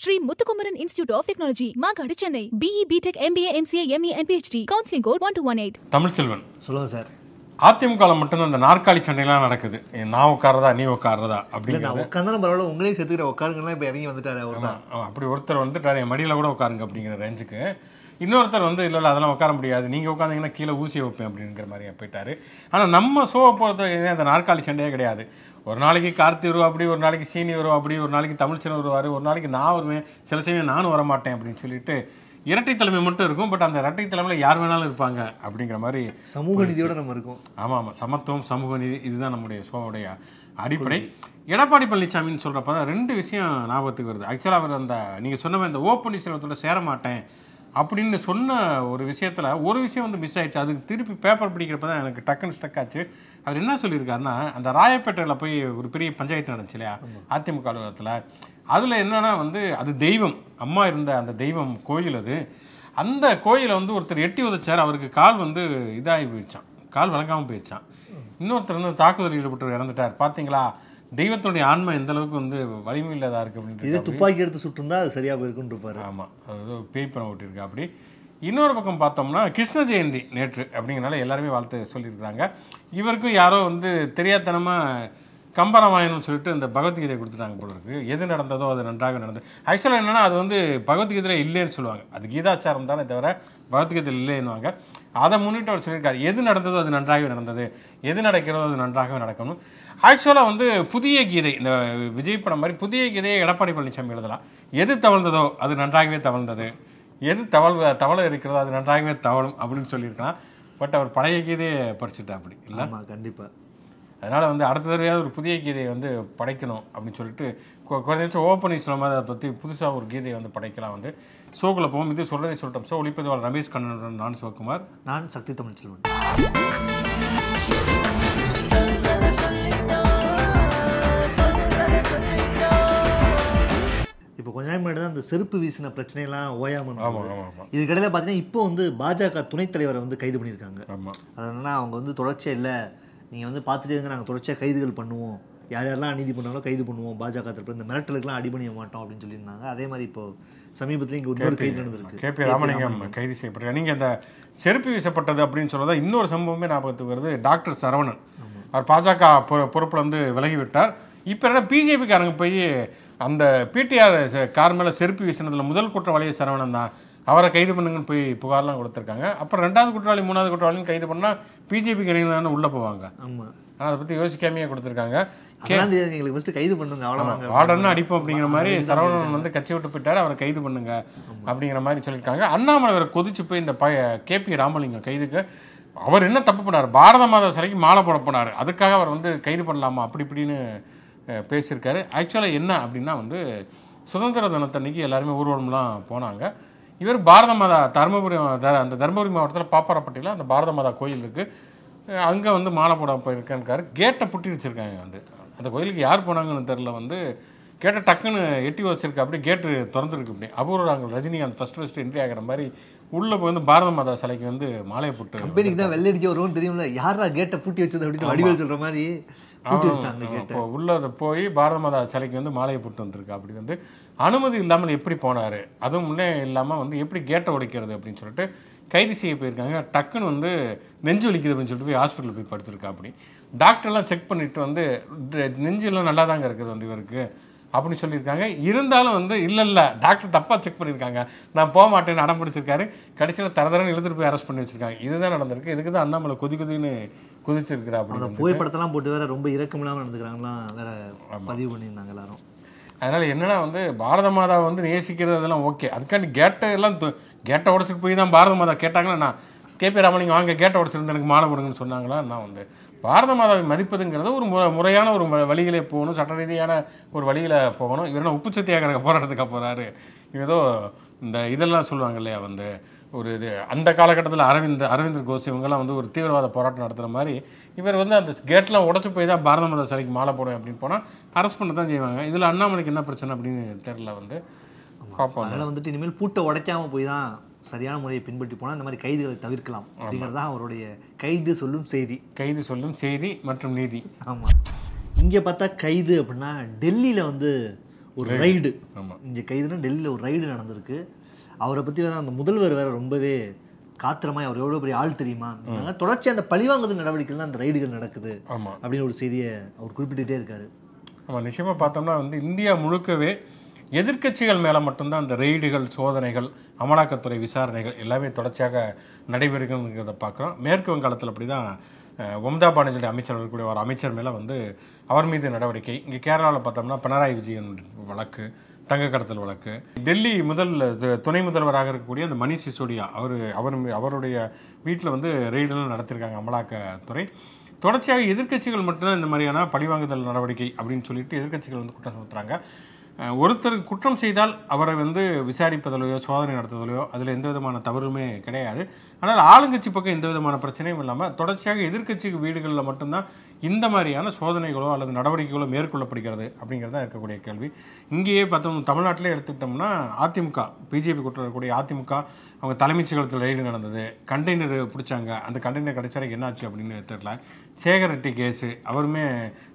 Sri Muthukumaran institute of technology Mangadu Chennai. BE BTech MBA MCA ME and PhD counselling code one two one eight Tamilselvan. சொல்லுங்க sir. அதிமுகவில் மட்டும்தான் இந்த நாற்காலி சண்டைலாம் நடக்குது. நான் உட்காரதா நீ உட்காரதா இல்ல அப்படிங்கிறது. நான் பரவாயில்ல உங்களையும் சேர்த்துக்கிற உட்காருங்கன்னா இப்போ இறங்கி வந்துட்டாரு அவர் தான் அப்படி ஒருத்தர் வந்துட்டார் என் மடியில் கூட உட்காருங்க அப்படிங்கிற ரேஞ்சுக்கு. இன்னொருத்தர் வந்து இல்லை இல்லை அதெல்லாம் உட்கார முடியாது. நீங்கள் உட்காந்தீங்கன்னா கீழே ஊசியை வைப்பேன் அப்படிங்கிற மாதிரி போயிட்டாரு. ஆனால் நம்ம ஷோவை பொறுத்த அந்த நாற்காலி சண்டையே கிடையாது. ஒரு நாளைக்கு கார்த்தி வருவா அப்படி ஒரு நாளைக்கு சீனி வருவா அப்படி ஒரு நாளைக்கு தமிழ்ச்சன் வருவார் ஒரு நாளைக்கு நான் வருவேன் சில சமயம் நானும் வர மாட்டேன் அப்படின்னு சொல்லிட்டு இரட்டை தலைமை மட்டும் இருக்கும் பட் அந்த இரட்டை தலைமையில் யார் வேணாலும் இருப்பாங்க அப்படிங்கிற மாதிரி சமூக நீதியோட நம்ம இருக்கோம். ஆமாம் ஆமாம் சமத்துவம் சமூக நீதி இதுதான் நம்முடைய ஷோவுடைய அடிப்படை. எடப்பாடி பழனிசாமின்னு சொல்கிறப்ப தான் ரெண்டு விஷயம் ஞாபகத்துக்கு வருது. ஆக்சுவலாக அவர் அந்த நீங்கள் சொன்ன மாதிரி இந்த ஓ பன்னீர்செல்வத்தோட சேர மாட்டேன் அப்படின்னு சொன்ன ஒரு விஷயத்தில் ஒரு விஷயம் வந்து மிஸ் ஆயிடுச்சு. அதுக்கு திருப்பி பேப்பர் படிக்கிறப்ப தான் எனக்கு டக்குன்னு ஸ்டக் ஆச்சு. அவர் என்ன சொல்லியிருக்காருன்னா அந்த ராயப்பேட்டையில் போய் ஒரு பெரிய பஞ்சாயத்து நடந்துச்சு இல்லையா? அதிமுக அலுவலகத்தில். அதில் என்னன்னா வந்து அது தெய்வம். அம்மா இருந்த அந்த தெய்வம் கோயில் அது. அந்த கோயிலை வந்து ஒருத்தர் எட்டி உதைச்சார். அவருக்கு கால் வந்து இதாகி போயிடுச்சான் கால் வழங்காமல் போயிடுச்சான் இன்னொருத்தர் வந்து தாக்குதல் ஈடுபட்டு இறந்துட்டார். பார்த்தீங்களா தெய்வத்தினுடைய ஆன்மை எந்த அளவுக்கு வந்து வலிமை இல்லாதா இருக்கு இதே அப்படின்ட்டு துப்பாக்கி எடுத்து சுட்டிருந்தா அது சரியா போயிருக்குன்னு இருப்பாரு. ஆமாம் அது பேய் பணம் ஓட்டியிருக்கு அப்படி. இன்னொரு பக்கம் பார்த்தோம்னா கிருஷ்ண ஜெயந்தி நேற்று அப்படிங்கிறனால எல்லாருமே வாழ்த்து சொல்லியிருக்கிறாங்க. இவருக்கும் யாரோ வந்து தெரியாதனமாக கம்பராமாயணம்னு சொல்லிட்டு இந்த பகவத்கீதை கொடுத்துட்டாங்க போல இருக்கு. எது நடந்ததோ அது நன்றாக நடந்தது. ஆக்சுவலாக என்னன்னா அது வந்து பகவத்கீதையில் இல்லைன்னு சொல்லுவாங்க. அது கீதாச்சாரம் தானே தவிர பகவத்கீதையில் இல்லைன்னுவாங்க. அதை முன்னிட்டு அவர் சொல்லியிருக்காரு. எது நடந்ததோ அது நன்றாகவே நடந்தது. எது நடக்கிறதோ அது நன்றாகவே நடக்கணும். ஆக்சுவலாக வந்து புதிய கீதை இந்த விஜய் படம் மாதிரி புதிய கீதையை எடப்பாடி பழனிசாமி எழுதலாம். எது தவழ்ந்ததோ அது நன்றாகவே தவழ்ந்தது. எது தவழ் தவள இருக்கிறதோ அது நன்றாகவே தவழும் அப்படின்னு சொல்லியிருக்கலாம். பட் அவர் பழைய கீதையை படிச்சுட்டா அப்படி இல்லை? ஆமா கண்டிப்பா. அதனால் வந்து அடுத்த தடவையாவது ஒரு புதிய கீதையை வந்து படைக்கணும் அப்படின்னு சொல்லிட்டு கொ- குறைந்தபட்சம் ஓப்பன் சொல்லாம அதை பற்றி புதுசாக ஒரு கீதையை வந்து படைக்கலாம் வந்து. ஷோக்குள்ள போவோம். இது சொல்றதை சொல்லிட்டோம். ஸோ ஒளிப்பதிவாளர் ரமேஷ் கண்ணனுடன் நான் சிவகுமார். நான் சக்தி தமிழ் செல்வன். இப்போ கொஞ்ச நாள் முன்னாடி தான் அந்த செருப்பு வீசின பிரச்சனையெல்லாம் ஓயாம ஆமாம் இருந்தது. ஆமாம் ஆமாம் இதுக்கிடையில பார்த்தீங்கன்னா இப்போ வந்து பாஜக துணைத் தலைவரை வந்து கைது பண்ணியிருக்காங்க. ஆமாம் அதனால அவங்க வந்து தொடர்ச்சியாக இல்லை நீங்கள் வந்து பார்த்துட்டே இருங்க நாங்கள் தொடர்ச்சியாக கைதுகள் பண்ணுவோம். யார் யாரெல்லாம் அநீதி பண்ணாலும் கைது பண்ணுவோம் பாஜக தரப்பு இந்த மிரட்டலுக்குலாம் அடிபணிய மாட்டோம் அப்படின்னு சொல்லியிருந்தாங்க. அதே மாதிரி இப்போ சமீபத்தில் இங்கே இன்னொரு கைது நடந்திருக்கு. கே பி ராமலிங்கம் கைது செய்யப்பட்டார். நீங்கள் அந்த செருப்பு வீசப்பட்டது அப்படின்னு சொல்லதான் இன்னொரு சம்பவமே ஞாபகத்துக்கு வருது. டாக்டர் சரவணன். அவர் பாஜக பொறுப்புல வந்து விலகி விட்டார் இப்போ என்ன பிஜேபிக்காரங்க போய் அந்த பிடிஆர் கார் மேலே செருப்பு வீசினதுல முதல் குற்றவாளியே சரவணன் தான். அவரை கைது பண்ணுங்கன்னு போய் புகார்லாம் கொடுத்துருக்காங்க. அப்புறம் ரெண்டாவது குற்றவாளி மூணாவது குற்றவாளின்னு கைது பண்ணால் பிஜேபிக்கு இணைந்து தானே உள்ளே போவாங்க. ஆமாம் ஆனால் அதை பற்றி யோசிக்காமையே கொடுத்துருக்காங்க. எங்களுக்கு ஃபஸ்ட்டு கைது பண்ணுங்க அவ்வளோதாங்க வார்டன்னு அடிப்போம் அப்படிங்கிற மாதிரி சரவணன் வந்து கட்சி விட்டு போயிட்டாரு அவரை கைது பண்ணுங்க அப்படிங்கிற மாதிரி சொல்லியிருக்காங்க. அண்ணாமலை அவரை கொதிச்சு போய் இந்த பய கேபி ராமலிங்கம் கைதுக்கு அவர் என்ன தப்பு பண்ணார்? பாரத மாதா சிலைக்கு மாலை போட போனார். அதுக்காக அவர் வந்து கைது பண்ணலாமா? அப்படி இப்படின்னு பேசியிருக்காரு. ஆக்சுவலாக என்ன அப்படின்னா வந்து சுதந்திர தினத்தன்னைக்கு எல்லாருமே ஊர்வலம்லாம் போனாங்க. இவர் பாரத மாதா தருமபுரி அந்த தருமபுரி மாவட்டத்தில் பாப்பாரப்பட்டியில் அந்த பாரத மாதா கோயில் இருக்குது அங்கே வந்து மாலை போட போயிருக்காரு கேட்டை புட்டி வச்சுருக்காங்க வந்து. அந்த கோயிலுக்கு யார் போனாங்கன்னு தெரில வந்து. கேட்டை டக்குன்னு எட்டி வச்சிருக்க. அப்படியே கேட்டு திறந்துருக்கு அப்படி அபூர்வராங்க ரஜினிகாந்த் ஃபஸ்ட் ஃபஸ்ட்டு என்ட்ரி ஆகிற மாதிரி உள்ளே போய் வந்து பாரத மாதா சிலைக்கு வந்து மாலையை போட்டு கம்பெனிக்கு தான் வெள்ளை அடிக்க வருவோம் தெரியும்ல. யாரா கேட்டை பூட்டி வச்சது அப்படின்னு வடிவேல் சொல்ற மாதிரி? இப்போ உள்ளத போய் பாரத மாதா சிலைக்கு வந்து மாலையை போட்டு வந்திருக்கு. அப்படி வந்து அனுமதி இல்லாமல் எப்படி போனார்? அதுவும் முன்னே இல்லாமல் வந்து எப்படி கேட்டை உடைக்கிறது அப்படின்னு சொல்லிட்டு கைது செய்ய போயிருக்காங்க. டக்குன்னு வந்து நெஞ்சு வலிக்குது அப்படின்னு சொல்லிட்டு போய் ஹாஸ்பிட்டல் போய் படுத்திருக்கா அப்படி டாக்டர்லாம் செக் பண்ணிட்டு வந்து "ட- நெஞ்சு எல்லாம் நல்லா தாங்க இருக்குது வந்து இவருக்கு அப்படின்னு சொல்லியிருக்காங்க. இருந்தாலும் வந்து இல்லை இல்லை டாக்டர் தப்பாக செக் பண்ணியிருக்காங்க. நான் போக மாட்டேன்னு அடம் பிடிச்சிருக்காரு. கடைசியில் தரதரன்னு இழுத்துட்டு போய் அரெஸ்ட் பண்ணி வச்சிருக்காங்க. இதுதான் நடந்திருக்கு. இதுக்கு தான் அண்ணாமலை கொதி கொதின்னு குதிச்சிருக்கிறா அந்த அப்படி புகைப்படத்தெல்லாம் போட்டு வேற ரொம்ப இரக்கம் இல்லாம நடந்துக்கிறாங்களாம் வேற பதிவு பண்ணியிருந்தாங்க எல்லாரும். அதனால் என்னன்னா வந்து பாரத மாதாவை வந்து நேசிக்கிறது அதெல்லாம் ஓகே அதுக்காண்டி கேட்டை எல்லாம் கேட்டை உடச்சிட்டு போய் தான் பாரத மாதா கேட்டாங்கன்னா நான் கேபி ராமலிங்கம் வாங்க கேட்டை உடச்சிருந்து எனக்கு மாலை போடுங்கன்னு சொன்னாங்களா? நான் வந்து பாரத மாதாவை மதிப்பதுங்கிறது ஒரு முறை முறையான ஒரு வழிகளே போகணும் சட்ட ரீதியான ஒரு வழியில் போகணும். இவர் என்ன உப்பு சத்தியாகிற போராட்டத்துக்கு போகிறாரு ஏதோ இந்த இதெல்லாம் சொல்லுவாங்க இல்லையா வந்து ஒரு இது அந்த காலகட்டத்தில் அரவிந்த் அரவிந்தர் கோஷ் இவங்கெல்லாம் வந்து ஒரு தீவிரவாத போராட்டம் நடத்துகிற மாதிரி இவர் வந்து அந்த கேட்லாம் உடச்சி போய் தான் பாரத மாதா சிலைக்கு மாலை போடுவேன் அப்படின்னு போனால் அரெஸ்ட் பண்ண தான் செய்வாங்க. இதில் அண்ணாமலைக்கு என்ன பிரச்சனை அப்படின்னு தெரில வந்து. பார்ப்போம் அதனால வந்துட்டு இனிமேல் பூட்டை உடைக்காம போய் தான் சரியான முறையை பின்பற்றி போனால் இந்த மாதிரி கைதுகளை தவிர்க்கலாம் அப்படிங்கிறது தான் அவருடைய கைது சொல்லும் செய்தி. கைது சொல்லும் செய்தி மற்றும் நீதி. ஆமாம் இங்கே பார்த்தா கைது அப்படின்னா டெல்லியில் வந்து ஒரு ரைடு ஆமா. இங்கே கைதுனா டெல்லியில் ஒரு ரைடு நடந்திருக்கு. அவரை பற்றி வேற அந்த முதல்வர் வேற ரொம்பவே காத்திரமாய் அவர் எவ்வளோ பெரிய ஆள் தெரியுமா? தொடர்ச்சி அந்த பழிவாங்குதல் நடவடிக்கைகள் தான் அந்த ரைடுகள் நடக்குது அப்படின்னு ஒரு செய்தியை அவர் குறிப்பிட்டுட்டே இருக்காரு. ஆமாம் நிச்சயமாக பார்த்தோம்னா வந்து இந்தியா முழுக்கவே எதிர்க்கட்சிகள் மேலே மட்டும்தான் அந்த ரெய்டுகள் சோதனைகள் அமலாக்கத்துறை விசாரணைகள் எல்லாமே தொடர்ச்சியாக நடைபெறுகிறத பார்க்குறோம். மேற்கு வங்காளத்தில் அப்படி தான் மம்தா பானர்ஜியுடைய அமைச்சர் இருக்கக்கூடிய ஒரு அமைச்சர் மேலே வந்து அவர் மீது நடவடிக்கை. இங்கே கேரளாவில் பார்த்தோம்னா பினராயி விஜயன் வழக்கு தங்க கடத்தல் வழக்கு. டெல்லி முதல் துணை முதல்வராக இருக்கக்கூடிய அந்த மணி சிசோடியா அவர் அவர் அவருடைய வீட்டில் வந்து ரெய்டெல்லாம் நடத்தியிருக்காங்க அமலாக்கத்துறை. தொடர்ச்சியாக எதிர்க்கட்சிகள் மட்டும்தான் இந்த மாதிரியான பழிவாங்குதல் நடவடிக்கை அப்படின்னு சொல்லிட்டு எதிர்க்கட்சிகள் வந்து குற்றம் சுமத்துறாங்க. ஒருத்தர் குற்றம் செய்தால் அவரை வந்து விசாரிப்பதிலையோ சோதனை நடத்துவதிலையோ அதில் எந்த விதமான தவறுமே கிடையாது. ஆனால் ஆளுங்கட்சி பக்கம் எந்த விதமான பிரச்சனையும் இல்லாமல் தொடர்ச்சியாக எதிர்க்கட்சி வீடுகளில் மட்டும்தான் இந்த மாதிரியான சோதனைகளோ அல்லது நடவடிக்கைகளோ மேற்கொள்ளப்படுகிறது அப்படிங்கிறது தான் இருக்கக்கூடிய கேள்வி. இங்கேயே பார்த்தோம் தமிழ்நாட்டிலே எடுத்துக்கிட்டோம்னா அதிமுக பிஜேபி கூட்டம் இருக்கக்கூடிய அதிமுக அவங்க தலைமைச் செயலகத்தில் ரெய்டு நடந்தது. கண்டெய்னர் பிடிச்சாங்க. அந்த கண்டெய்னர் கிடைச்சாரு என்னாச்சு அப்படின்னு தெரியல. சேகர் ரெட்டி கேஸு அவருமே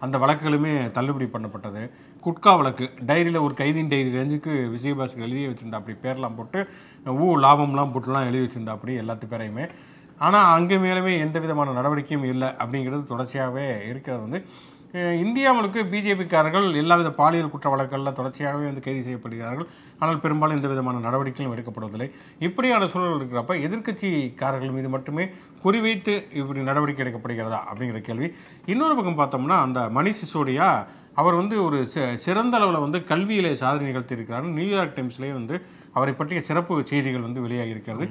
அந்த வழக்குகளுமே தள்ளுபடி பண்ணப்பட்டது. குட்கா வழக்கு டைரியில் ஒரு கைதின் டைரி ரேஞ்சுக்கு விஜயபாஸ்கர் எழுதி வச்சிருந்தா அப்படி பேர்லாம் போட்டு ஊ லாபம்லாம் போட்டுலாம் எழுதி வச்சிருந்தா அப்படி எல்லாத்து பேரையுமே. ஆனால் அங்கே மேலுமே எந்த விதமான நடவடிக்கையும் இல்லை அப்படிங்கிறது தொடர்ச்சியாகவே இருக்கிறது வந்து இந்தியாவுக்கு இந்தியா முழுக்க பிஜேபிக்காரர்கள் எல்லாவித பாலியல் குற்ற வழக்குகளில் தொடர்ச்சியாகவே வந்து கைது செய்யப்படுகிறார்கள். ஆனால் பெரும்பாலும் எந்த விதமான நடவடிக்கையும் எடுக்கப்படுவதில்லை இப்படியான சூழல் இருக்கிறப்ப எதிர்க்கட்சிக்காரர்கள் மீது மட்டுமே குறிவைத்து இப்படி நடவடிக்கை எடுக்கப்படுகிறதா அப்படிங்கிற கேள்வி. இன்னொரு பக்கம் பார்த்தோம்னா அந்த மணிஷ் சிசோடியா அவர் வந்து ஒரு சிறந்த அளவில் வந்து கல்வியிலே சாதனை நிகழ்த்தியிருக்கிறார். நியூயார்க் டைம்ஸ்லேயே வந்து அவரை பற்றிய சிறப்பு செய்திகள் வந்து வெளியாகி இருக்கிறது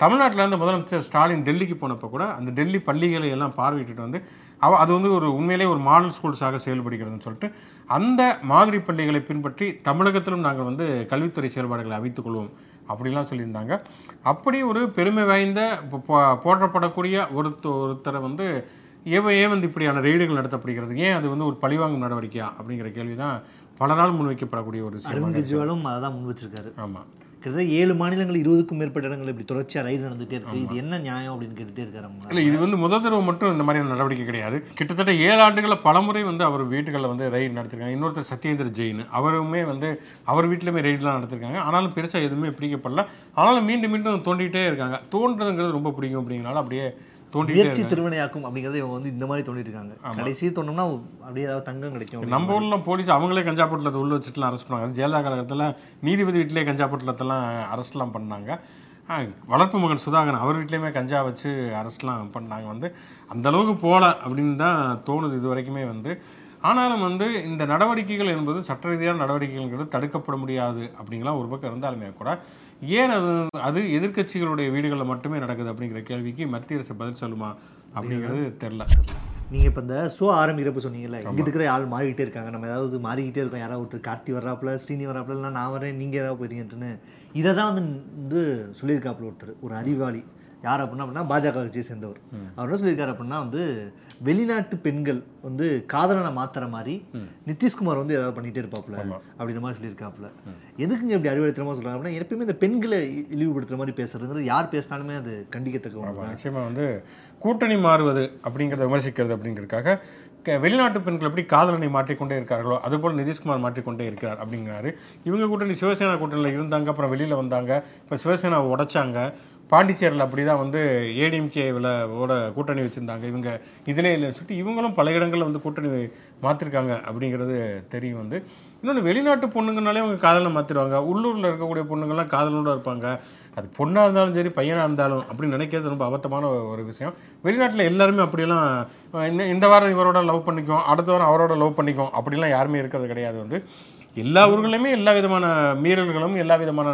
தமிழ்நாட்டில் இருந்து முதலமைச்சர் ஸ்டாலின் டெல்லிக்கு போனப்போ கூட அந்த டெல்லி பள்ளிகளை எல்லாம் பார்வையிட்டுட்டு வந்து அவ அது வந்து ஒரு உண்மையிலே ஒரு மாடல் ஸ்கூல்ஸாக செயல்படுகிறதுன்னு சொல்லிட்டு அந்த மாதிரி பள்ளிகளை பின்பற்றி தமிழகத்திலும் நாங்கள் வந்து கல்வித்துறை செயல்பாடுகளை அமைத்துக் கொள்வோம் அப்படிலாம் சொல்லியிருந்தாங்க. அப்படி ஒரு பெருமை வாய்ந்த போற்றப்படக்கூடிய ஒருத்த ஒருத்தரை வந்து ஏன் ஏன் வந்து இப்படியான ரெய்டுகள் நடத்தப்படுகிறது. ஏன் அது வந்து ஒரு பழிவாங்கும் நடவடிக்கையா அப்படிங்கிற கேள்வி தான் பல நாள் முன்வைக்கப்படக்கூடிய ஒரு அரவிந்த் கெஜ்ரிவாலும் அதை தான் முன் வச்சிருக்காரு. ஆமாம் கிட்டத்தட்ட ஏழு மாநிலங்கள் இருபதுக்கும் மேற்பட்ட இடங்கள் இப்படி தொடர்ச்சியாக ரைடு நடந்துகிட்டே இருக்கு. இது என்ன நியாயம் அப்படின்னு கேட்டுட்டே இருக்காரு அவங்க. இல்லை இது வந்து முதல் தடவை மட்டும் இந்த மாதிரியான நடவடிக்கை கிடையாது. கிட்டத்தட்ட ஏழு ஆண்டுகளில் பலமுறை வந்து அவர் வீட்டுகளில் வந்து ரைடு நடத்திருக்காங்க. இன்னொருத்தர் சத்யேந்திர ஜெயின் அவருமே வந்து அவர் வீட்டிலுமே ரைடுலாம் நடத்திருக்காங்க. ஆனாலும் பெருசாக எதுவுமே பிடிக்கப்படல. ஆனாலும் மீண்டும் மீண்டும் தோண்டிகிட்டே இருக்காங்க. தோன்றதுங்கிறது ரொம்ப பிடிக்கும் அப்படிங்கிறனால அப்படியே முயற்சி திருவினையாக்கும் அப்படிங்கறத இவங்க வந்து இந்த மாதிரி தோண்டிட்டு இருக்காங்க கடைசி தோணும்னா அப்படியே ஏதாவது தங்கம் கிடைக்கும் நம்ம ஊர்ல போலீஸ் அவங்களே கஞ்சா பொட்டலத்தை உள்ள வச்சுட்டுலாம் அரெஸ்ட் பண்ணாங்க ஜெயலலிதா காலகட்டத்தில் நீதிபதி வீட்டிலே கஞ்சா பொட்டலத்தெல்லாம் அரெஸ்ட்லாம் பண்ணாங்க. வளர்ப்பு மகன் சுதாகரன் அவர் வீட்லேயுமே கஞ்சா வச்சு அரெஸ்ட்லாம் பண்ணாங்க. வந்து அந்த அளவுக்கு போகல அப்படின்னு தான் தோணுது இது வரைக்குமே வந்து. ஆனாலும் வந்து இந்த நடவடிக்கைகள் என்பது சட்ட ரீதியான நடவடிக்கைகள்ங்கிறது தடுக்கப்பட முடியாது அப்படிங்கலாம் ஒரு பக்கம் இருந்தாலுமே கூட ஏன் அது அது எதிர்க்கட்சிகளுடைய வீடுகளில் மட்டுமே நடக்குது அப்படிங்கிற கேள்விக்கு மத்திய அரசு பதில் சொல்லுமா அப்படிங்கிறது தெரில நீங்க இப்ப இந்த ஷோ ஆரம்பிக்கிறப்ப சொன்னீங்கல்ல இங்க இருக்கிற ஆள் மாறிக்கிட்டே இருக்காங்க. நம்ம ஏதாவது மாறிக்கிட்டே இருக்கோம். யாராவது ஒருத்தர் கார்த்தி வர்றாப்புல ஸ்ரீனி வர்றாப்புல இல்லைன்னா நான் வரேன் நீங்க ஏதாவது போயிருங்கன்ட்டுன்னு. இதை தான் வந்து வந்து சொல்லியிருக்காப்புல ஒருத்தர் ஒரு அறிவாளி. யார் அப்படின்னா அப்படின்னா பாஜக கட்சியை சேர்ந்தவர். அவர் என்ன சொல்லியிருக்காரு அப்படின்னா வந்து வெளிநாட்டு பெண்கள் வந்து காதலனை மாத்துற மாதிரி நிதிஷ்குமார் வந்து ஏதாவது பண்ணிட்டே இருப்பாப்புல அப்படின்ற மாதிரி சொல்லியிருக்காப்புல. எதுக்குங்க இப்படி அறிவுறுத்தமா சொல்றாங்க? அப்படின்னா எப்பயுமே இந்த பெண்களை இ- இழிவுபடுத்துற மாதிரி பேசுறதுங்கிறது யார் பேசினாலுமே அது கண்டிக்கத்தக்க ஒன்று நிச்சயமாக வந்து கூட்டணி மாறுவது அப்படிங்கிறத விமர்சிக்கிறது அப்படிங்கிறதுக்காக வெளிநாட்டு பெண்கள் எப்படி காதலனை மாற்றிக்கொண்டே இருக்கார்களோ அதுபோல் நிதிஷ்குமார் மாற்றிக்கொண்டே இருக்கிறார் அப்படிங்கிறாரு. இவங்க கூட்டணி சிவசேனா கூட்டணியில் இருந்தாங்க அப்புறம் வெளியில் வந்தாங்க இப்போ சிவசேனாவை உடைச்சாங்க. பாண்டிச்சேரியில் அப்படி தான் வந்து ஏடிஎம்கேவில் ஓட கூட்டணி வச்சுருந்தாங்க. இவங்க இதிலே இல்லைன்னு சொல்லிட்டு இவங்களும் பல இடங்களில் வந்து கூட்டணி மாற்றிருக்காங்க அப்படிங்கிறது தெரியும் வந்து. இன்னொன்று வெளிநாட்டு பொண்ணுங்கனாலே அவங்க காதலை மாற்றிடுவாங்க உள்ளூரில் இருக்கக்கூடிய பொண்ணுங்கள்லாம் காதலோடு இருப்பாங்க. அது பொண்ணாக இருந்தாலும் சரி பையனாக இருந்தாலும் அப்படின்னு நினைக்கிறது ரொம்ப அபத்தமான ஒரு விஷயம். வெளிநாட்டில் எல்லாருமே அப்படியெல்லாம் இந்த இந்த வாரம் இவரோட லவ் பண்ணிக்கும் அடுத்த வாரம் அவரோட லவ் பண்ணிக்கும் அப்படிலாம் யாருமே இருக்கிறது கிடையாது வந்து. எல்லா ஊர்களையுமே எல்லா விதமான மீறல்களும் எல்லா விதமான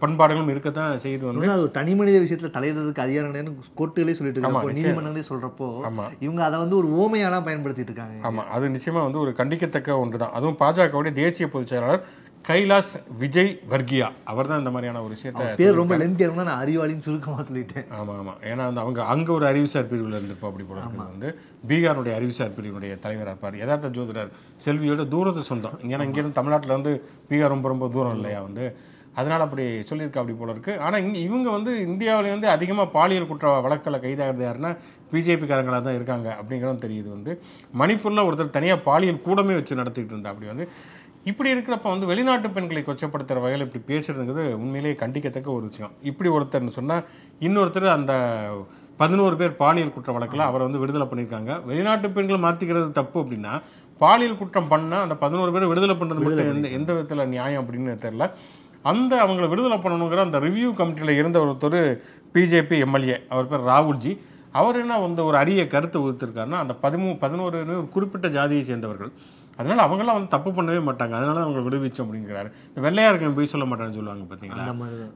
பண்பாடுகளும் இருக்கத்தான் செய்து வந்து அது தனி மனித விஷயத்துல தலையிடுறதுக்கு அதிகாரம் இல்லைன்னு கோர்ட்டுகளே சொல்லிட்டு ஆமா, இருக்காங்க நிச்சயம். நீதிமன்றங்களே சொல்றப்போ ஆமா. இவங்க அதை வந்து ஒரு ஓமையாலாம் பயன்படுத்திட்டு இருக்காங்க ஆமாம் அது நிச்சயமாக வந்து ஒரு கண்டிக்கத்தக்க ஒன்று தான் அதுவும் பாஜகவுடைய தேசிய பொதுச் செயலாளர் கைலாஷ் விஜய் வர்கியா. அவர் தான் இந்த மாதிரியான ஒரு விஷயத்தை பேர் ரொம்ப லென்த் இருந்தா நான் அறிவாளின்னு சுருக்கமா சொல்லிட்டேன். ஆமாம் ஆமாம் ஏன்னா வந்து அவங்க அங்கே ஒரு அறிவுசார் பிரிவில் இருந்திருப்போம் அப்படி போல வந்து பீகாருடைய அறிவுசார் பிரிவினுடைய தலைவராக இருப்பார் யதார்த்த ஜோதிடர் செல்வியோட தூரத்து சொந்தம். ஏன்னா இங்கேருந்து தமிழ்நாட்டில் வந்து பீகார் ரொம்ப ரொம்ப தூரம் இல்லையா வந்து. அதனால் அப்படி சொல்லியிருக்கா அப்படி போல இருக்குது ஆனால் இங்கே இவங்க வந்து இந்தியாவிலே வந்து அதிகமாக பாலியல் குற்ற வழக்கில் கைதாகிறது யாருன்னா பிஜேபிக்காரங்களாக தான் இருக்காங்க அப்படிங்கிறதும் தெரியுது வந்து. மணிப்பூரில் ஒருத்தர் தனியாக பாலியல் கூடமே வச்சு நடத்திட்டு இருந்தா அப்படி வந்து. இப்படி இருக்கிறப்ப வந்து வெளிநாட்டு பெண்களை கொச்சப்படுத்துகிற வகையில் இப்படி பேசுறதுங்கிறது உண்மையிலேயே கண்டிக்கத்தக்க ஒரு விஷயம். இப்படி ஒருத்தர்னு சொன்னால் இன்னொருத்தர் அந்த பதினோரு பேர் பாலியல் குற்ற வழக்கில் அவரை வந்து விடுதலை பண்ணியிருக்காங்க வெளிநாட்டு பெண்களை மாற்றிக்கிறது தப்பு அப்படின்னா பாலியல் குற்றம் பண்ணால் அந்த பதினோரு பேர் விடுதலை பண்ணுறது மட்டும் எந்த எந்த விதத்தில் நியாயம் அப்படின்னு தெரியல. அந்த அவங்களை விடுதலை பண்ணணுங்கிற அந்த ரிவ்யூ கமிட்டியில் இருந்த ஒருத்தர் பிஜேபி எம்எல்ஏ அவர் பேர் ராகுல்ஜி. அவர் என்ன வந்து ஒரு அரிய கருத்தை உதிர்த்திருக்காருன்னா அந்த பதிமூ பதினோரு குறிப்பிட்ட ஜாதியை சேர்ந்தவர்கள். அதனால அவங்கெல்லாம் வந்து தப்பு பண்ணவே மாட்டாங்க. அதனால தான் அவங்களை விடுவிச்சோம் அப்படிங்கிறாரு. வெள்ளையா இருக்கவன் போய் சொல்ல மாட்டான்னு சொல்லுவாங்க பார்த்தீங்களா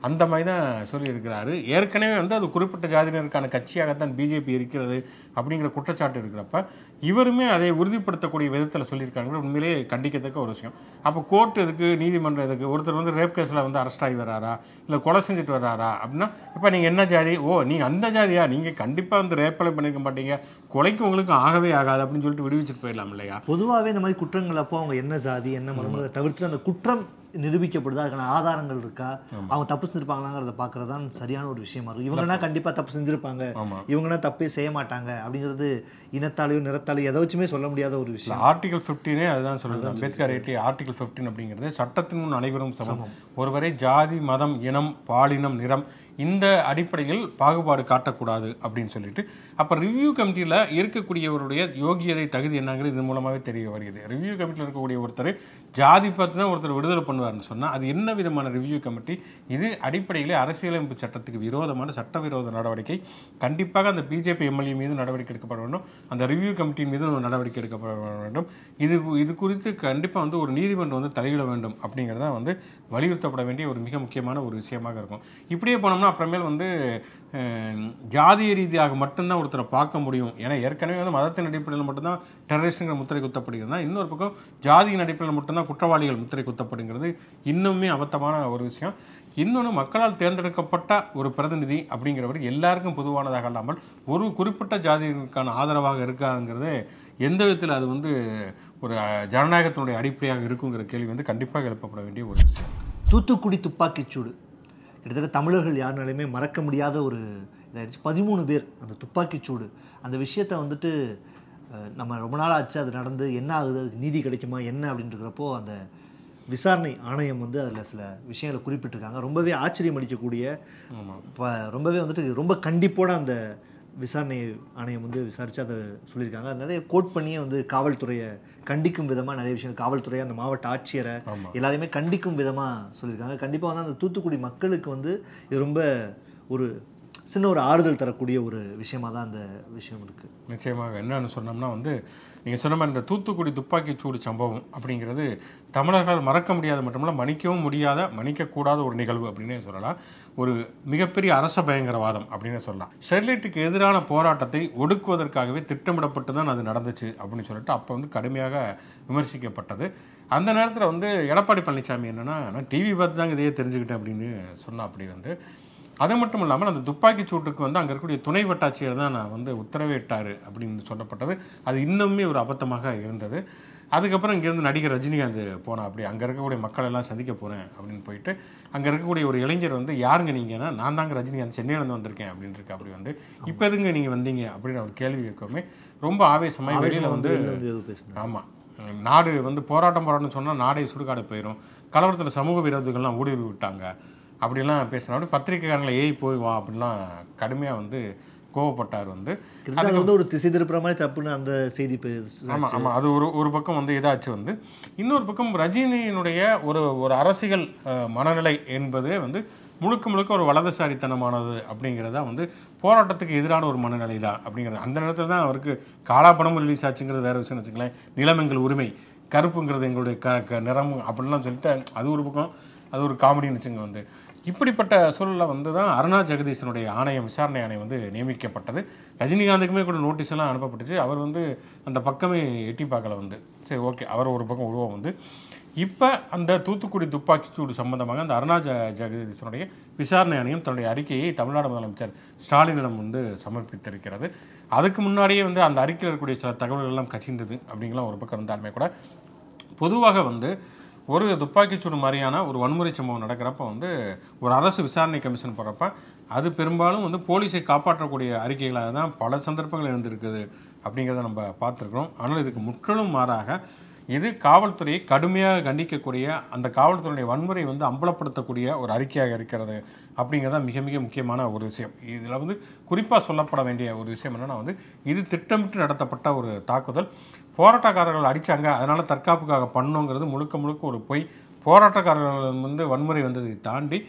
அந்த மாதிரி தான் சொல்லியிருக்கிறாரு. ஏற்கனவே வந்து அது குறிப்பிட்ட ஜாதியினருக்கான கட்சியாகத்தான் பிஜேபி இருக்கிறது. அப்படிங்கிற குற்றச்சாட்டு இருக்கிறப்ப இவருமே அதை உறுதிப்படுத்தக்கூடிய விதத்தில் சொல்லியிருக்காங்க உண்மையிலேயே கண்டிக்கத்தக்க ஒரு விஷயம். அப்போ கோர்ட் எதுக்கு நீதிமன்றம் எதுக்கு? ஒருத்தர் வந்து ரேப் கேஸில் வந்து அரெஸ்ட் ஆகி வராரா? இல்லை கொலை செஞ்சுட்டு வராரா? அப்படின்னா இப்போ நீங்கள் என்ன ஜாதி? ஓ நீங்கள் அந்த ஜாதியா? நீங்கள் கண்டிப்பாக வந்து ரேப்பெல்லாம் பண்ணியிருக்க மாட்டீங்க. கொலைக்கு உங்களுக்கு ஆகவே ஆகாது அப்படின்னு சொல்லிட்டு விடுவிச்சிட்டு போயிடலாம் இல்லையா? பொதுவாகவே இந்த மாதிரி குற்றங்கள் அப்போ அவங்க என்ன ஜாதி என்ன மதம் தவிர்த்து அந்த குற்றம் நிரூபிக்கப்படுதா? அதுக்கான ஆதாரங்கள் இருக்கா? அவங்க தப்பு செஞ்சிருப்பாங்களாங்கிறத பார்க்கறது தான் சரியான ஒரு விஷயமா இருக்கும். இவங்கன்னா கண்டிப்பா தப்பு செஞ்சிருப்பாங்க. இவங்கன்னா தப்பே செய்ய மாட்டாங்க அப்படிங்கிறது இனத்தாலேயோ நிறத்தாலேயோ எதை வச்சுமே சொல்ல முடியாத ஒரு விஷயம். ஆர்டிகல் ஃபிஃப்டீனே அதுதான் சொல்லுது அம்பேத்கர் ஐட்டி ஆர்டிகல் ஃபிஃப்டீன் அப்படிங்கிறது சட்டத்தின் முன் அனைவரும் சமம். ஒருவரை ஜாதி மதம் இனம் பாலினம் நிறம் இந்த அடிப்படையில் பாகுபாடு காட்டக்கூடாது அப்படின்னு சொல்லிட்டு அப்போ ரிவ்யூ கமிட்டியில் இருக்கக்கூடியவருடைய யோகியதை தகுதி என்னங்கிறது இது மூலமாகவே தெரிய வருகிறது. ரிவ்யூ கமிட்டியில் இருக்கக்கூடிய ஒருத்தர் ஜாதி பார்த்து தான் ஒருத்தர் விடுதலை பண்ணுவார்னு சொன்னால் அது என்ன விதமான ரிவ்யூ கமிட்டி இது அடிப்படையிலே அரசியலமைப்பு சட்டத்துக்கு விரோதமான சட்டவிரோத நடவடிக்கை. கண்டிப்பாக அந்த பிஜேபி எம்எல்ஏ மீது நடவடிக்கை எடுக்கப்பட வேண்டும். அந்த ரிவ்யூ கமிட்டி மீது நடவடிக்கை எடுக்கப்பட வேண்டும். இது இது குறித்து கண்டிப்பாக வந்து ஒரு நீதிமன்றம் வந்து தலையிட வேண்டும் அப்படிங்கிறத வந்து வலியுறுத்தப்பட வேண்டிய ஒரு மிக முக்கியமான ஒரு விஷயமாக இருக்கும். இப்படியே போனோம்னா அப்புறமேல் வந்து ஜாதிய ரீதியாக மட்டும்தான் ஒருத்தரை பார்க்க முடியும். ஏன்னா ஏற்கனவே வந்து மதத்தின் அடிப்படையில் மட்டும்தான் டெரரிஸ்ட்டுங்கிற முத்திரை குத்தப்படுகிறதுனா இன்னொரு பக்கம் ஜாதியின் அடிப்படையில் மட்டும்தான் குற்றவாளிகள் முத்திரை குத்தப்படுங்கிறது இன்னுமே அபத்தமான ஒரு விஷயம். இன்னொன்று மக்களால் தேர்ந்தெடுக்கப்பட்ட ஒரு பிரதிநிதி அப்படிங்கிறவர் எல்லாருக்கும் பொதுவானதாக இல்லாமல் ஒரு குறிப்பிட்ட ஜாதியினருக்கான ஆதரவாக இருக்காங்கிறது எந்த விதத்தில் அது வந்து ஒரு ஜனநாயகத்தினுடைய அடிப்படையாக இருக்குங்கிற கேள்வி வந்து கண்டிப்பாக எழுப்பப்பட வேண்டிய ஒரு விஷயம். தூத்துக்குடி துப்பாக்கிச்சூடு கிட்டத்தட்ட தமிழர்கள் யாருனாலுமே மறக்க முடியாத ஒரு இதாகிடுச்சு பதிமூணு பேர் அந்த துப்பாக்கிச்சூடு அந்த விஷயத்தை வந்துட்டு நம்ம ரொம்ப நாள் ஆச்சு அது நடந்து என்ன ஆகுது அதுக்கு நீதி கிடைக்குமா என்ன அப்படின்னு இருக்கிறப்போ அந்த விசாரணை ஆணையம் வந்து அதில் சில விஷயங்களை குறிப்பிட்டிருக்காங்க. ரொம்பவே ஆச்சரியம் அளிக்கக்கூடிய இப்போ ரொம்பவே வந்துட்டு ரொம்ப கண்டிப்போட அந்த விசாரணை ஆணையம் வந்து விசாரித்து அதை சொல்லியிருக்காங்க அது நிறைய கோட் பண்ணியே வந்து காவல்துறையை கண்டிக்கும் விதமாக நிறைய விஷயங்கள் காவல்துறை அந்த மாவட்ட ஆட்சியரை. எல்லாரையுமே கண்டிக்கும் விதமாக சொல்லியிருக்காங்க கண்டிப்பாக வந்து அந்த தூத்துக்குடி மக்களுக்கு வந்து இது ரொம்ப ஒரு சின்ன ஒரு ஆறுதல் தரக்கூடிய ஒரு விஷயமாக தான் அந்த விஷயம் இருக்குது நிச்சயமாக என்னன்னு சொன்னோம்னா வந்து நீங்கள் சொன்ன மாதிரி இந்த தூத்துக்குடி துப்பாக்கி சூடு சம்பவம் அப்படிங்கிறது தமிழர்களால் மறக்க முடியாத மட்டுமல்ல மன்னிக்கவும் முடியாத மன்னிக்கக்கூடாத ஒரு நிகழ்வு அப்படின்னே சொல்லலாம். ஒரு மிகப்பெரிய அரச பயங்கரவாதம் அப்படின்னே சொல்லலாம். ஸ்டெர்லைட்டுக்கு எதிரான போராட்டத்தை ஒடுக்குவதற்காகவே திட்டமிடப்பட்டு தான் அது நடந்துச்சு அப்படின்னு சொல்லிட்டு அப்போ வந்து கடுமையாக விமர்சிக்கப்பட்டது. அந்த நேரத்தில் வந்து எடப்பாடி பழனிசாமி என்னென்னா நான் டிவி பார்த்து தாங்க இதையே தெரிஞ்சுக்கிட்டேன் அப்படின்னு சொன்னால் அப்படி வந்து அது மட்டும் இல்லாமல் அந்த துப்பாக்கிச் சூட்டுக்கு வந்து அங்கே இருக்கக்கூடிய துணை வட்டாட்சியர் தான் நான் வந்து உத்தரவிட்டார் அப்படின்னு சொல்லப்பட்டது. அது இன்னுமே ஒரு அபத்தமாக இருந்தது. அதுக்கப்புறம் இங்கேருந்து நடிகர் ரஜினிகாந்த் போனா அப்படி அங்கே இருக்கக்கூடிய மக்கள் எல்லாம் சந்திக்க போகிறேன் அப்படின்னு போயிட்டு அங்கே இருக்கக்கூடிய ஒரு இளைஞர் வந்து யாருங்க நீங்கன்னா? நான் தாங்க ரஜினிகாந்த் சென்னையிலேருந்து வந்திருக்கேன் அப்படின்னு இருக்கு. அப்படி வந்து இப்போ எதுங்க நீங்கள் வந்தீங்க? அப்படின்னு ஒரு கேள்வி இருக்கவுமே ரொம்ப ஆவேசமாய் வெளியில் வந்து ஆமாம் நாடு வந்து போராட்டம் போராட்டம்னு சொன்னால் நாடே சுடுகாடு போயிடும் கலவரத்தில் சமூக விரோதிகள்லாம் ஊடுருவி விட்டாங்க. அப்படிலாம் பேசினா அப்படி பத்திரிக்கைக்காரங்களை ஏய் போய் வா அப்படிலாம் கடுமையாக வந்து கோவப்பட்டார் வந்து. அது வந்து ஒரு திசை திருப்புற மாதிரி தப்புன்னு அந்த செய்தி ஆமாம் ஆமாம் அது ஒரு ஒரு பக்கம் வந்து இதாச்சு வந்து. இன்னொரு பக்கம் ரஜினியினுடைய ஒரு ஒரு அரசியல் மனநிலை என்பது வந்து முழுக்க முழுக்க ஒரு வலதுசாரித்தனமானது அப்படிங்கிறதா வந்து போராட்டத்துக்கு எதிரான ஒரு மனநிலை தான் அப்படிங்கிறது. அந்த நேரத்தில் தான் அவருக்கு காலாப்படமும் ரிலீஸ் ஆச்சுங்கிறது வேற விஷயம் வச்சுக்கலாம் நிலம் எங்கள் உரிமை கருப்புங்கிறது எங்களுடைய க நிறம் அப்படிலாம் சொல்லிட்டு அது ஒரு பக்கம் அது ஒரு காமெடின்னு வச்சுங்க வந்து. இப்படிப்பட்ட சூழலில் வந்து தான் அருணா ஜெகதீசனுடைய ஆணையம் விசாரணை ஆணையம் வந்து நியமிக்கப்பட்டது. ரஜினிகாந்துக்குமே கூட நோட்டீஸ் எல்லாம் அனுப்பப்பட்டுச்சு. அவர் வந்து அந்த பக்கமே எட்டி பார்க்கல வந்து. சரி ஓகே அவர் ஒரு பக்கம் உருவம் வந்து. இப்போ அந்த தூத்துக்குடி துப்பாக்கிச்சூடு சம்பந்தமாக அந்த அருணா ஜெகதீசனுடைய விசாரணை ஆணையம் தன்னுடைய அறிக்கையை தமிழ்நாடு முதலமைச்சர் ஸ்டாலினிடம் வந்து சமர்ப்பித்திருக்கிறது. அதுக்கு முன்னாடியே வந்து அந்த அறிக்கையில் இருக்கக்கூடிய சில தகவல்கள் எல்லாம் கசிந்தது அப்படிங்கலாம் ஒரு பக்கம் இருந்தாலுமே கூட. பொதுவாக வந்து ஒரு துப்பாக்கிச்சூடு மாதிரியான ஒரு வன்முறை சம்பவம் நடக்கிறப்ப வந்து ஒரு அரசு விசாரணை கமிஷன் போகிறப்ப அது பெரும்பாலும் வந்து போலீஸை காப்பாற்றக்கூடிய அறிக்கைகளாக தான் பல சந்தர்ப்பங்கள் இருந்திருக்குது அப்படிங்கிறத நம்ம பார்த்துருக்குறோம். ஆனால் இதுக்கு முற்றிலும் மாறாக இது காவல்துறையை கடுமையாக கண்டிக்கக்கூடிய அந்த காவல்துறையுடைய வன்முறை வந்து அம்பலப்படுத்தக்கூடிய ஒரு அறிக்கையாக இருக்கிறது அப்படிங்கிறத மிக மிக முக்கியமான ஒரு விஷயம். இதில் வந்து குறிப்பாக சொல்லப்பட வேண்டிய ஒரு விஷயம் என்னன்னா வந்து இது திட்டமிட்டு நடத்தப்பட்ட ஒரு தாக்குதல். போராட்டக்காரர்கள் அடிச்சாங்க. அதனால தற்காப்புக்காக பண்ணோங்கிறது முழுக்க முழுக்க ஒரு பொய். போராட்டக்காரர்கள் வந்து வன்முறை வந்ததை தாண்டி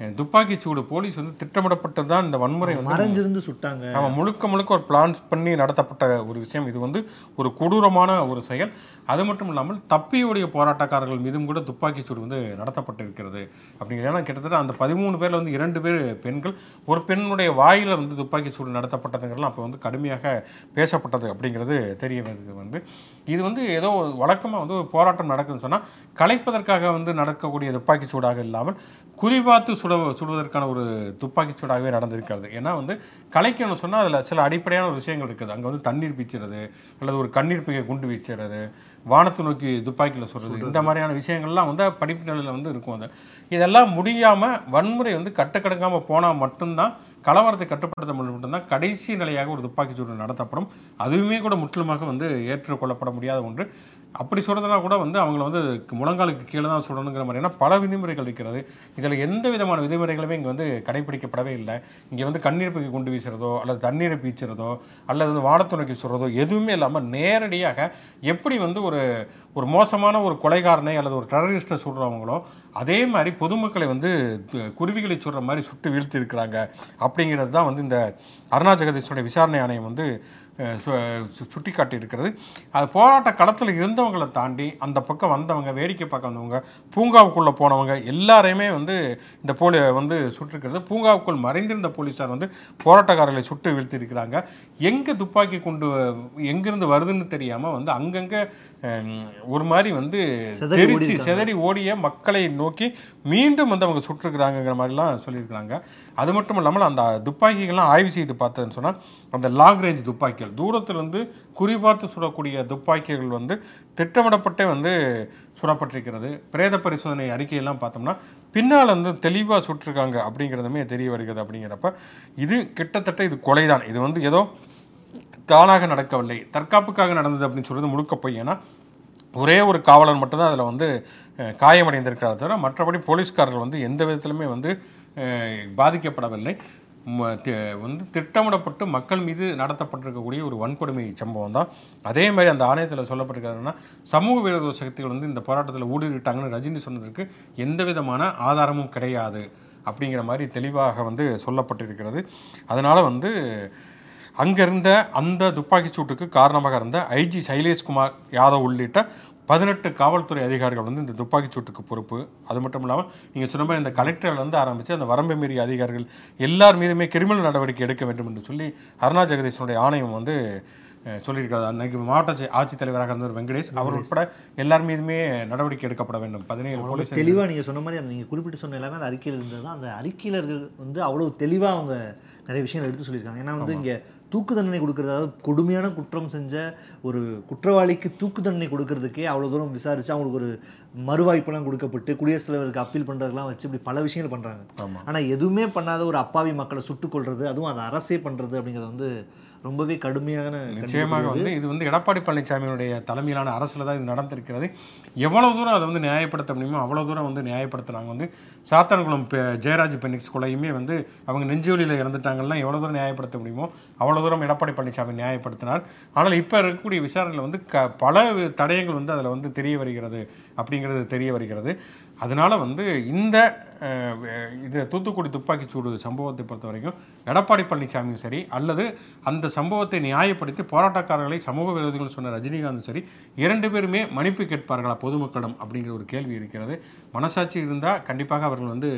அஹ், துப்பாக்கிச் சூடு போலீஸ் வந்து திட்டமிடப்பட்டு தான் இந்த வன்முறை வந்து மறைஞ்சிருந்து சுட்டாங்க. ஆமாம் முழுக்க முழுக்க ஒரு பிளான் பண்ணி நடத்தப்பட்ட ஒரு விஷயம். இது வந்து ஒரு கொடூரமான ஒரு செயல். அது மட்டும் இல்லாமல் தப்பியுடைய போராட்டக்காரர்கள் மீதும் கூட துப்பாக்கிச் சூடு வந்து நடத்தப்பட்டிருக்கிறது. அப்படிங்கிறது ஏன்னா கிட்டத்தட்ட அந்த பதிமூணு பேரில் வந்து இரண்டு பேர் பெண்கள் ஒரு பெண்ணுடைய வாயில் வந்து துப்பாக்கிச் சூடு நடத்தப்பட்டதுங்கிறலாம் அப்போ வந்து கடுமையாக பேசப்பட்டது அப்படிங்கிறது தெரிய வருது வந்து. இது வந்து ஏதோ வழக்கமாக வந்து ஒரு போராட்டம் நடக்குதுன்னு சொன்னால் கலைப்பதற்காக வந்து நடக்கக்கூடிய துப்பாக்கிச் சூடாக இல்லாமல் குறிபார்த்து சுட சுடுவதற்கான ஒரு துப்பாக்கிச் சூடாகவே நடந்திருக்கிறது. ஏன்னா வந்து கலைக்கணும்னு சொன்னால் அதில் சில அடிப்படையான ஒரு விஷயங்கள் இருக்குது. அங்கே வந்து தண்ணீர் பீச்சுறது அல்லது ஒரு கண்ணீர் பையை குண்டு வீச்சுறது வானத்தை நோக்கி துப்பாக்கியில் சுடுறது. இந்த மாதிரியான விஷயங்கள்லாம் வந்து படிப்பு நிலையில் வந்து இருக்கும் அது. இதெல்லாம் முடியாமல் வன்முறை வந்து கட்டுக்கடங்காமல் போனால் மட்டும்தான் கலவரத்தை கட்டுப்படுத்த மட்டும்தான் கடைசி நிலையாக ஒரு துப்பாக்கிச் சூடு நடத்தப்படும். அதுவுமே கூட முற்றிலுமாக வந்து ஏற்றுக்கொள்ளப்பட முடியாத ஒன்று. அப்படி சொல்கிறதுனா கூட வந்து அவங்கள வந்து முழங்காலுக்கு கீழே தான் சுடணுங்கிற மாதிரியான பல விதிமுறைகள் இருக்கிறது. இதில் எந்த விதமான விதிமுறைகளுமே இங்கே வந்து கடைபிடிக்கப்படவே இல்லை. இங்கே வந்து கண்ணீர் பைக்கு கொண்டு வீசுகிறதோ அல்லது தண்ணீரை பீச்சுறதோ அல்லது வந்து வாடத்துணைக்கு சொல்கிறதோ சுடுறதோ எதுவுமே இல்லாமல் நேரடியாக எப்படி வந்து ஒரு ஒரு மோசமான ஒரு கொலைகாரனை அல்லது ஒரு டெரரிஸ்ட்டை சுடுறவங்களோ அதே மாதிரி பொதுமக்களை வந்து குருவிகளை சுடுற மாதிரி சுட்டு வீழ்த்தி இருக்கிறாங்க அப்படிங்கிறது தான் வந்து இந்த அருணா ஜெகதீஷோட விசாரணை ஆணையம் வந்து சுட்டி காட்டியிருக்கிறது அது போராட்ட களத்தில் இருந்தவங்களை தாண்டி அந்த பக்கம் வந்தவங்க வேடிக்கை பார்க்க வந்தவங்க பூங்காவுக்குள்ளே போனவங்க எல்லாரையுமே வந்து இந்த போலி வந்து சுட்டிருக்கிறது. பூங்காவுக்குள் மறைந்திருந்த போலீஸார் வந்து போராட்டக்காரர்களை சுட்டு வீழ்த்தியிருக்கிறாங்க. எங்கே துப்பாக்கி கொண்டு எங்கிருந்து வருதுன்னு தெரியாமல் வந்து அங்கங்கே ஒரு மாதிரி வந்து தெரிச்சு. சிதறி ஓடிய மக்களை நோக்கி மீண்டும் வந்து அவங்க சுட்டிருக்கிறாங்கிற மாதிரிலாம் சொல்லியிருக்கிறாங்க. அது மட்டும் இல்லாமல் அந்த துப்பாக்கிகள்லாம் ஆய்வு செய்து பார்த்ததுன்னு சொன்னால் அந்த லாங் ரேஞ்ச் துப்பாக்கிகள் தூரத்தில் வந்து குறிபார்த்து சுடக்கூடிய துப்பாக்கிகள் வந்து திட்டமிடப்பட்டே வந்து சுடப்பட்டிருக்கிறது. பிரேத பரிசோதனை அறிக்கையெல்லாம் பார்த்தோம்னா பின்னால் வந்து தெளிவாக சுட்டிருக்காங்க அப்படிங்கிறதுமே தெரிய வருகிறது அப்படிங்கிறப்ப இது கிட்டத்தட்ட இது கொலைதான். இது வந்து ஏதோ தானாக நடக்கவில்லை தற்காப்புக்காக நடந்தது அப்படின்னு சொல்கிறது முழுக்க போய். ஏன்னா ஒரே ஒரு காவலர் மட்டும்தான் அதில் வந்து காயமடைந்திருக்கிறார் தவிர மற்றபடி போலீஸ்காரர்கள் வந்து எந்த விதத்திலுமே வந்து பாதிக்கப்படவில்லை. ம- வந்து திட்டமிடப்பட்டு மக்கள் மீது நடத்தப்பட்டிருக்கக்கூடிய ஒரு வன்கொடுமை சம்பவம் தான். அதே மாதிரி அந்த ஆணையத்தில் சொல்லப்பட்டிருக்காருன்னா சமூக விரோத சக்திகள் வந்து இந்த போராட்டத்தில் ஊடுருவிட்டாங்கன்னு ரஜினி சொன்னதற்கு எந்த விதமான ஆதாரமும் கிடையாது அப்படிங்கிற மாதிரி தெளிவாக வந்து சொல்லப்பட்டிருக்கிறது. அதனால் வந்து அங்கிருந்த அந்த துப்பாக்கிச் சூட்டுக்கு காரணமாக இருந்த ஐஜி சைலேஷ்குமார் யாதவ் உள்ளிட்ட பதினெட்டு காவல்துறை அதிகாரிகள் வந்து இந்த துப்பாக்கிச் சூட்டுக்கு பொறுப்பு. அது மட்டும் இல்லாமல் நீங்கள் சொன்ன மாதிரி இந்த கலெக்டர்லேருந்து ஆரம்பித்து அந்த வரம்பை மீறிய அதிகாரிகள் எல்லார் மீதுமே கிரிமினல் நடவடிக்கை எடுக்க வேண்டும் என்று சொல்லி அருணா ஜெகதீஷனுடைய ஆணையம் வந்து சொல்லியிருக்காரு அன்னைக்கு மாவட்ட ஆட்சி- ஆட்சித்தலைவராக இருந்தவர் வெங்கடேஷ். அவர் உட்பட எல்லார் மீதுமே நடவடிக்கை எடுக்கப்பட வேண்டும். பதினேழு போலீஸ் தெளிவா நீங்க சொன்ன மாதிரி அந்த நீங்க குறிப்பிட்டு சொன்ன எல்லாமே அந்த அறிக்கையில் இருந்தது தான். அந்த அறிக்கையில இருக்க வந்து அவ்வளவு தெளிவா அவங்க நிறைய விஷயங்கள் எடுத்து சொல்லியிருக்காங்க. ஏன்னா வந்து இங்க தூக்கு தண்டனை கொடுக்கறது அதாவது கொடுமையான குற்றம் செஞ்ச ஒரு குற்றவாளிக்கு தூக்கு தண்டனை கொடுக்கறதுக்கே அவ்வளவு தூரம் விசாரிச்சு அவங்களுக்கு ஒரு மறுவாய்ப்பெல்லாம் கொடுக்கப்பட்டு குடியரசுத் தலைவருக்கு அப்பீல் பண்றதெல்லாம் வச்சு இப்படி பல விஷயங்கள் பண்றாங்க ஆமா. ஆனா எதுவுமே பண்ணாத ஒரு அப்பாவி மக்களை சுட்டுக் கொள்றது அதுவும் அதை அரசே பண்றது அப்படிங்கிறது வந்து ரொம்பவே கடுமையான நிச்சயமாக வந்து இது வந்து எடப்பாடி பழனிசாமியினுடைய தலைமையிலான அரசில் தான் இது நடந்திருக்கிறது. எவ்வளவு தூரம் அதை வந்து நியாயப்படுத்த முடியுமோ அவ்வளோ தூரம் வந்து நியாயப்படுத்துனாங்க வந்து சாத்தான்குளம் ஜெயராஜ் பெனிக்ஸ் கொலையுமே வந்து அவங்க நெஞ்சுவலியில் இறந்துட்டாங்கன்னா எவ்வளோ தூரம் நியாயப்படுத்த முடியுமோ அவ்வளோ தூரம் எடப்பாடி பழனிசாமி நியாயப்படுத்தினார். ஆனால் இப்போ இருக்கக்கூடிய விசாரணையில் வந்து க பல தடயங்கள் வந்து அதில் வந்து தெரிய வருகிறது அப்படிங்கிறது தெரிய வருகிறது. அதனால வந்து இந்த இது தூத்துக்குடி துப்பாக்கிச் சூடு சம்பவத்தை பொறுத்த வரைக்கும் எடப்பாடி பழனிசாமியும் சரி அல்லது அந்த சம்பவத்தை நியாயப்படுத்தி போராட்டக்காரர்களை சமூக விரோதிகள் சொன்ன ரஜினிகாந்தும் சரி இரண்டு பேருமே மன்னிப்பு கேட்பார்களா பொதுமக்களிடம் அப்படிங்கிற ஒரு கேள்வி இருக்கிறது. மனசாட்சி இருந்தால் கண்டிப்பாக அவர்கள் வந்து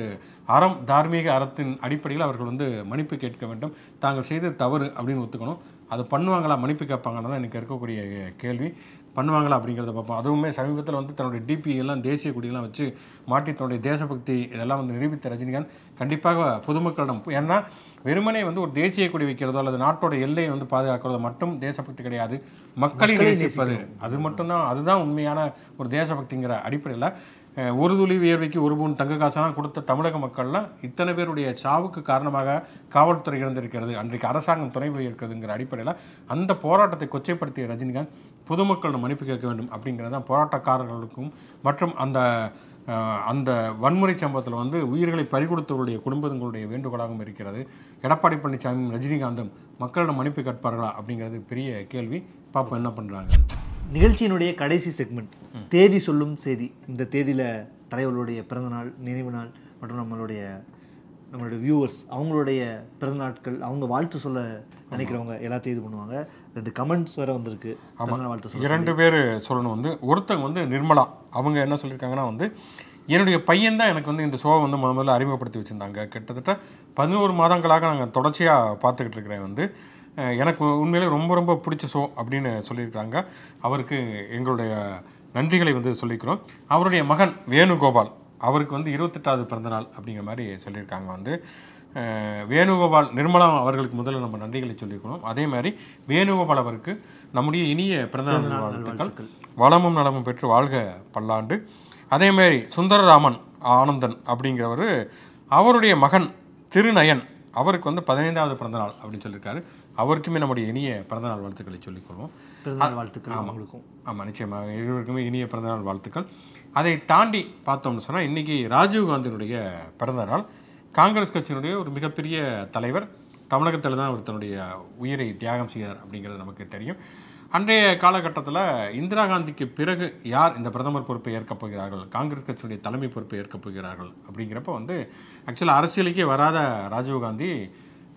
அறம் தார்மீக அறத்தின் அடிப்படையில் அவர்கள் வந்து மன்னிப்பு கேட்க வேண்டும். தாங்கள் செய்த தவறு அப்படின்னு ஒத்துக்கணும். அது பண்ணுவாங்களா மன்னிப்பு கேட்பாங்கன்னு தான் எனக்கு இருக்கக்கூடிய கேள்வி. பண்ணுவாங்களா அப்படிங்கிறத பார்ப்போம். அதுவுமே சமீபத்தில் வந்து தன்னுடைய டிபி எல்லாம் தேசிய கொடியெல்லாம் வச்சு மாட்டி தன்னுடைய தேசபக்தி இதெல்லாம் வந்து நிரூபித்த ரஜினிகாந்த் கண்டிப்பாக பொதுமக்களிடம் ஏன்னா வெறுமனே வந்து ஒரு தேசிய கொடி வைக்கிறதோ அல்லது நாட்டோட எல்லையை வந்து பாதுகாக்கிறதோ மட்டும் தேசபக்தி கிடையாது. மக்களை நேசிப்பது அது மட்டும்தான் அதுதான் உண்மையான ஒரு தேசபக்திங்கிற அடிப்படையில் ஒரு துளி வியர்வைக்கு ஒரு மூணு தங்க காசெல்லாம் கொடுத்த தமிழக மக்கள்லாம் இத்தனை பேருடைய சாவுக்கு காரணமாக காவல்துறை இழந்திருக்கிறது அன்றைக்கு அரசாங்கம் துணை போயிருக்கிறதுங்கிற அடிப்படையில் அந்த போராட்டத்தை கொச்சைப்படுத்திய ரஜினிகாந்த் பொதுமக்களிடம் மன்னிப்பு கேட்க வேண்டும் அப்படிங்கிறது தான் போராட்டக்காரர்களுக்கும் மற்றும் அந்த அந்த வன்முறை சம்பவத்தில் வந்து உயிர்களை பறிகொடுத்தவருடைய குடும்பங்களுடைய வேண்டுகோளாகவும் இருக்கிறது. எடப்பாடி பழனிசாமியும் ரஜினிகாந்தும் மக்களிடம் மன்னிப்பு கேட்பார்களா அப்படிங்கிறது பெரிய கேள்வி. பாப்போம் என்ன பண்ணுறாங்க நிகழ்ச்சியினுடைய கடைசி செக்மெண்ட் தேதி சொல்லும் செய்தி. இந்த தேதியில் தலைவர்களுடைய பிறந்தநாள் நினைவு நாள் மற்றும் நம்மளுடைய நம்மளுடைய வியூவர்ஸ் அவங்களுடைய பிறந்த நாட்கள் அவங்க வாழ்த்து சொல்ல நினைக்கிறவங்க எல்லாத்தையும் இது பண்ணுவாங்க. ரெண்டு கமெண்ட்ஸ் வேற வந்திருக்கு. பிறந்தநாள் வாழ்த்து சொல்ல இரண்டு பேர் சொல்லணும் வந்து ஒருத்தங்க வந்து நிர்மலா. அவங்க என்ன சொல்லியிருக்காங்கன்னா வந்து என்னுடைய பையன் தான் எனக்கு வந்து இந்த ஷோவை வந்து முத முதல்ல அறிமுகப்படுத்தி வச்சுருந்தாங்க. கிட்டத்தட்ட பதினோரு மாதங்களாக நாங்கள் தொடர்ச்சியாக பார்த்துக்கிட்டு இருக்கிறேன் வந்து. எனக்கு உண்மையிலே ரொம்ப ரொம்ப பிடிச்ச ஷோ அப்படின்னு சொல்லியிருக்காங்க அவருக்கு எங்களுடைய நன்றிகளை வந்து சொல்லிக்கிறோம். அவருடைய மகன் வேணுகோபால் அவருக்கு வந்து இருபத்தெட்டாவது பிறந்தநாள் அப்படிங்கிற மாதிரி சொல்லியிருக்காங்க வந்து. வேணுகோபால் நிர்மலா அவர்களுக்கு முதல்ல நம்ம நன்றிகளை சொல்லியிருக்கணும் அதே மாதிரி வேணுகோபால் அவருக்கு நம்முடைய இனிய பிறந்தநாள் வாழ்த்துக்கள். வளமும் நலமும் பெற்று வாழ்க பல்லாண்டு. அதே மாதிரி சுந்தரராமன் ஆனந்தன் அப்படிங்கிறவர் அவருடைய மகன் திருநயன் அவருக்கு வந்து பதினைந்தாவது பிறந்தநாள் அப்படின்னு சொல்லியிருக்காரு. அவருக்குமே நம்முடைய இனிய பிறந்தநாள் வாழ்த்துக்களை சொல்லிக்கொள்வோம். பிறந்தநாள் வாழ்த்துக்கள் அவங்களுக்கும். ஆமாம் நிச்சயமாக இருவருக்குமே இனிய பிறந்தநாள் வாழ்த்துக்கள். அதை தாண்டி பார்த்தோம்னு சொன்னால் இன்றைக்கி ராஜீவ்காந்தியினுடைய பிறந்தநாள். காங்கிரஸ் கட்சியினுடைய ஒரு மிகப்பெரிய தலைவர். தமிழகத்தில் தான் அவர் தன்னுடைய உயிரை தியாகம் செய்தார் அப்படிங்கிறது நமக்கு தெரியும். அன்றைய காலகட்டத்தில் இந்திரா காந்திக்கு பிறகு யார் இந்த பிரதமர் பொறுப்பை ஏற்கப் போகிறார்கள்? காங்கிரஸ் கட்சியுடைய தலைமை பொறுப்பை ஏற்கப் போகிறார்கள் அப்படிங்கிறப்ப வந்து ஆக்சுவலாக அரசியலுக்கே வராத ராஜீவ்காந்தி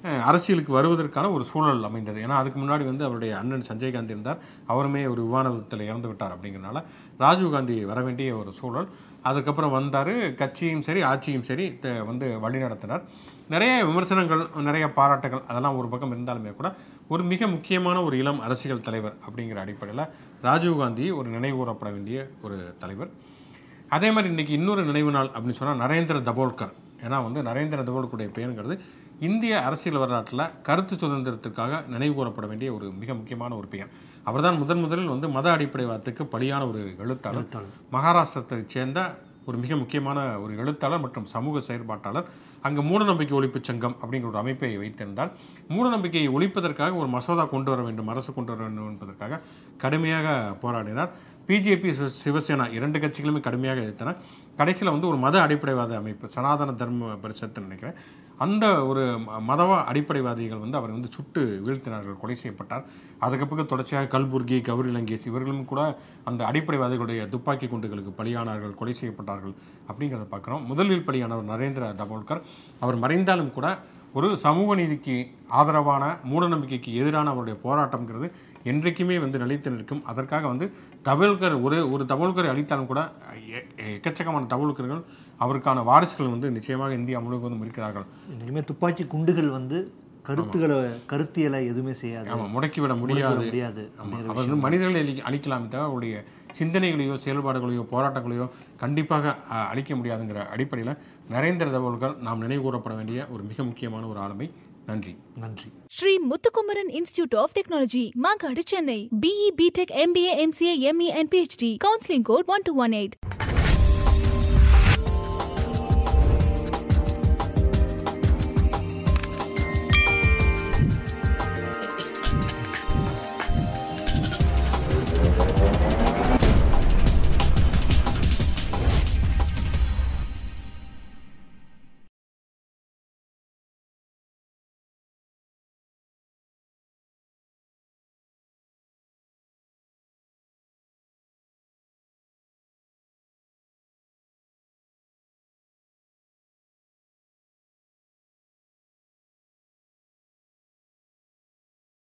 அரசியலுக்கு வருவதற்கான ஒரு சூழல் அமைந்தது. ஏன்னா அதுக்கு முன்னாடி வந்து அவருடைய அண்ணன் சஞ்சய் காந்தி இருந்தார். அவருமே ஒரு விமான இறந்து விட்டார் அப்படிங்கிறனால ராஜீவ்காந்தி வர வேண்டிய ஒரு சூழல். அதுக்கப்புறம் வந்தார். கட்சியும் சரி ஆட்சியும் சரி த- வந்து வழி நடத்தினார். நிறைய விமர்சனங்கள் நிறைய பாராட்டுகள் அதெல்லாம் ஒரு பக்கம் இருந்தாலுமே கூட ஒரு மிக முக்கியமான ஒரு இளம் அரசியல் தலைவர் அப்படிங்கிற அடிப்படையில் ராஜீவ்காந்தி ஒரு நினைவுகூரப்பட வேண்டிய ஒரு தலைவர். அதே மாதிரி இன்றைக்கி இன்னொரு நினைவு நாள் அப்படின்னு சொன்னால் நரேந்திர தபோல்கர். ஏன்னா வந்து நரேந்திர தபோல்கருடைய பெயருங்கிறது இந்திய அரசியல் வரலாற்றில் கருத்து சுதந்திரத்திற்காக நினைவு கூறப்பட வேண்டிய ஒரு மிக முக்கியமான ஒரு பெயர். அவர்தான் முதன் முதலில் வந்து மத அடிப்படைவாதத்துக்கு பலியான ஒரு எழுத்தாளர். மகாராஷ்டிரத்தைச் சேர்ந்த ஒரு மிக முக்கியமான ஒரு எழுத்தாளர் மற்றும் சமூக செயற்பாட்டாளர். அங்கு மூடநம்பிக்கை ஒழிப்புச் சங்கம் அப்படிங்கிற ஒரு அமைப்பை வைத்திருந்தார். மூடநம்பிக்கையை ஒழிப்பதற்காக ஒரு மசோதா கொண்டு வர வேண்டும் அரசு கொண்டு வர வேண்டும் என்பதற்காக கடுமையாக போராடினார். பிஜேபி சிவசேனா இரண்டு கட்சிகளுமே கடுமையாக எதிர்த்தன. கடைசியில் வந்து ஒரு மத அடிப்படைவாத அமைப்பு சனாதன தர்ம பரிஷத்துன்னு நினைக்கிறேன். அந்த ஒரு ம- மதவ அடிப்படைவாதிகள் வந்து அவர் வந்து சுட்டு வீழ்த்தினார்கள் கொலை செய்யப்பட்டார். அதுக்கப்புறம் தொடர்ச்சியாக கல்புர்கி கௌரி லங்கேஷ் இவர்களும் கூட அந்த அடிப்படைவாதிகளுடைய துப்பாக்கி குண்டுகளுக்கு பலியானார்கள் கொலை செய்யப்பட்டார்கள் அப்படிங்கிறத பார்க்குறோம். முதலில் பலியானவர் நரேந்திர தபோல்கர். அவர் மறைந்தாலும் கூட ஒரு சமூக நீதிக்கு ஆதரவான மூடநம்பிக்கைக்கு எதிரான அவருடைய போராட்டம்ங்கிறது என்றைக்குமே வந்து நிலைத்து நிற்கும். அதற்காக வந்து தபோல்கர் ஒரு ஒரு தபோல்கரை அளித்தாலும் கூட எ- எக்கச்சக்கமான தபோல்கர்கள் அவருக்கான வாரிசுகள் வந்து நிச்சயமாக இந்தியா முழுவதும் இருக்கிறார்கள். இனிமே துப்பாக்கி குண்டுகள் வந்து கருத்துக்களை கருத்தியலை எதுவுமே செய்யாது. ஆமாம் முடக்கிவிட முடியாது. முடியாது. அவர் வந்து மனிதர்களை அழி அழிக்கலாமே தவிர அவருடைய சிந்தனைகளையோ செயல்பாடுகளையோ போராட்டங்களையோ கண்டிப்பாக அழிக்க முடியாதுங்கிற அடிப்படையில் நரேந்திர தகவல்கள் நாம் நினைவு கூறப்பட வேண்டிய ஒரு மிக முக்கியமான ஒரு ஆளுமை நன்றி நன்றி Sri Muthukumaran Institute of Technology, Magadi, Chennai. BE, BTech, MBA, MCA, ME, and PhD. Counseling code 1218.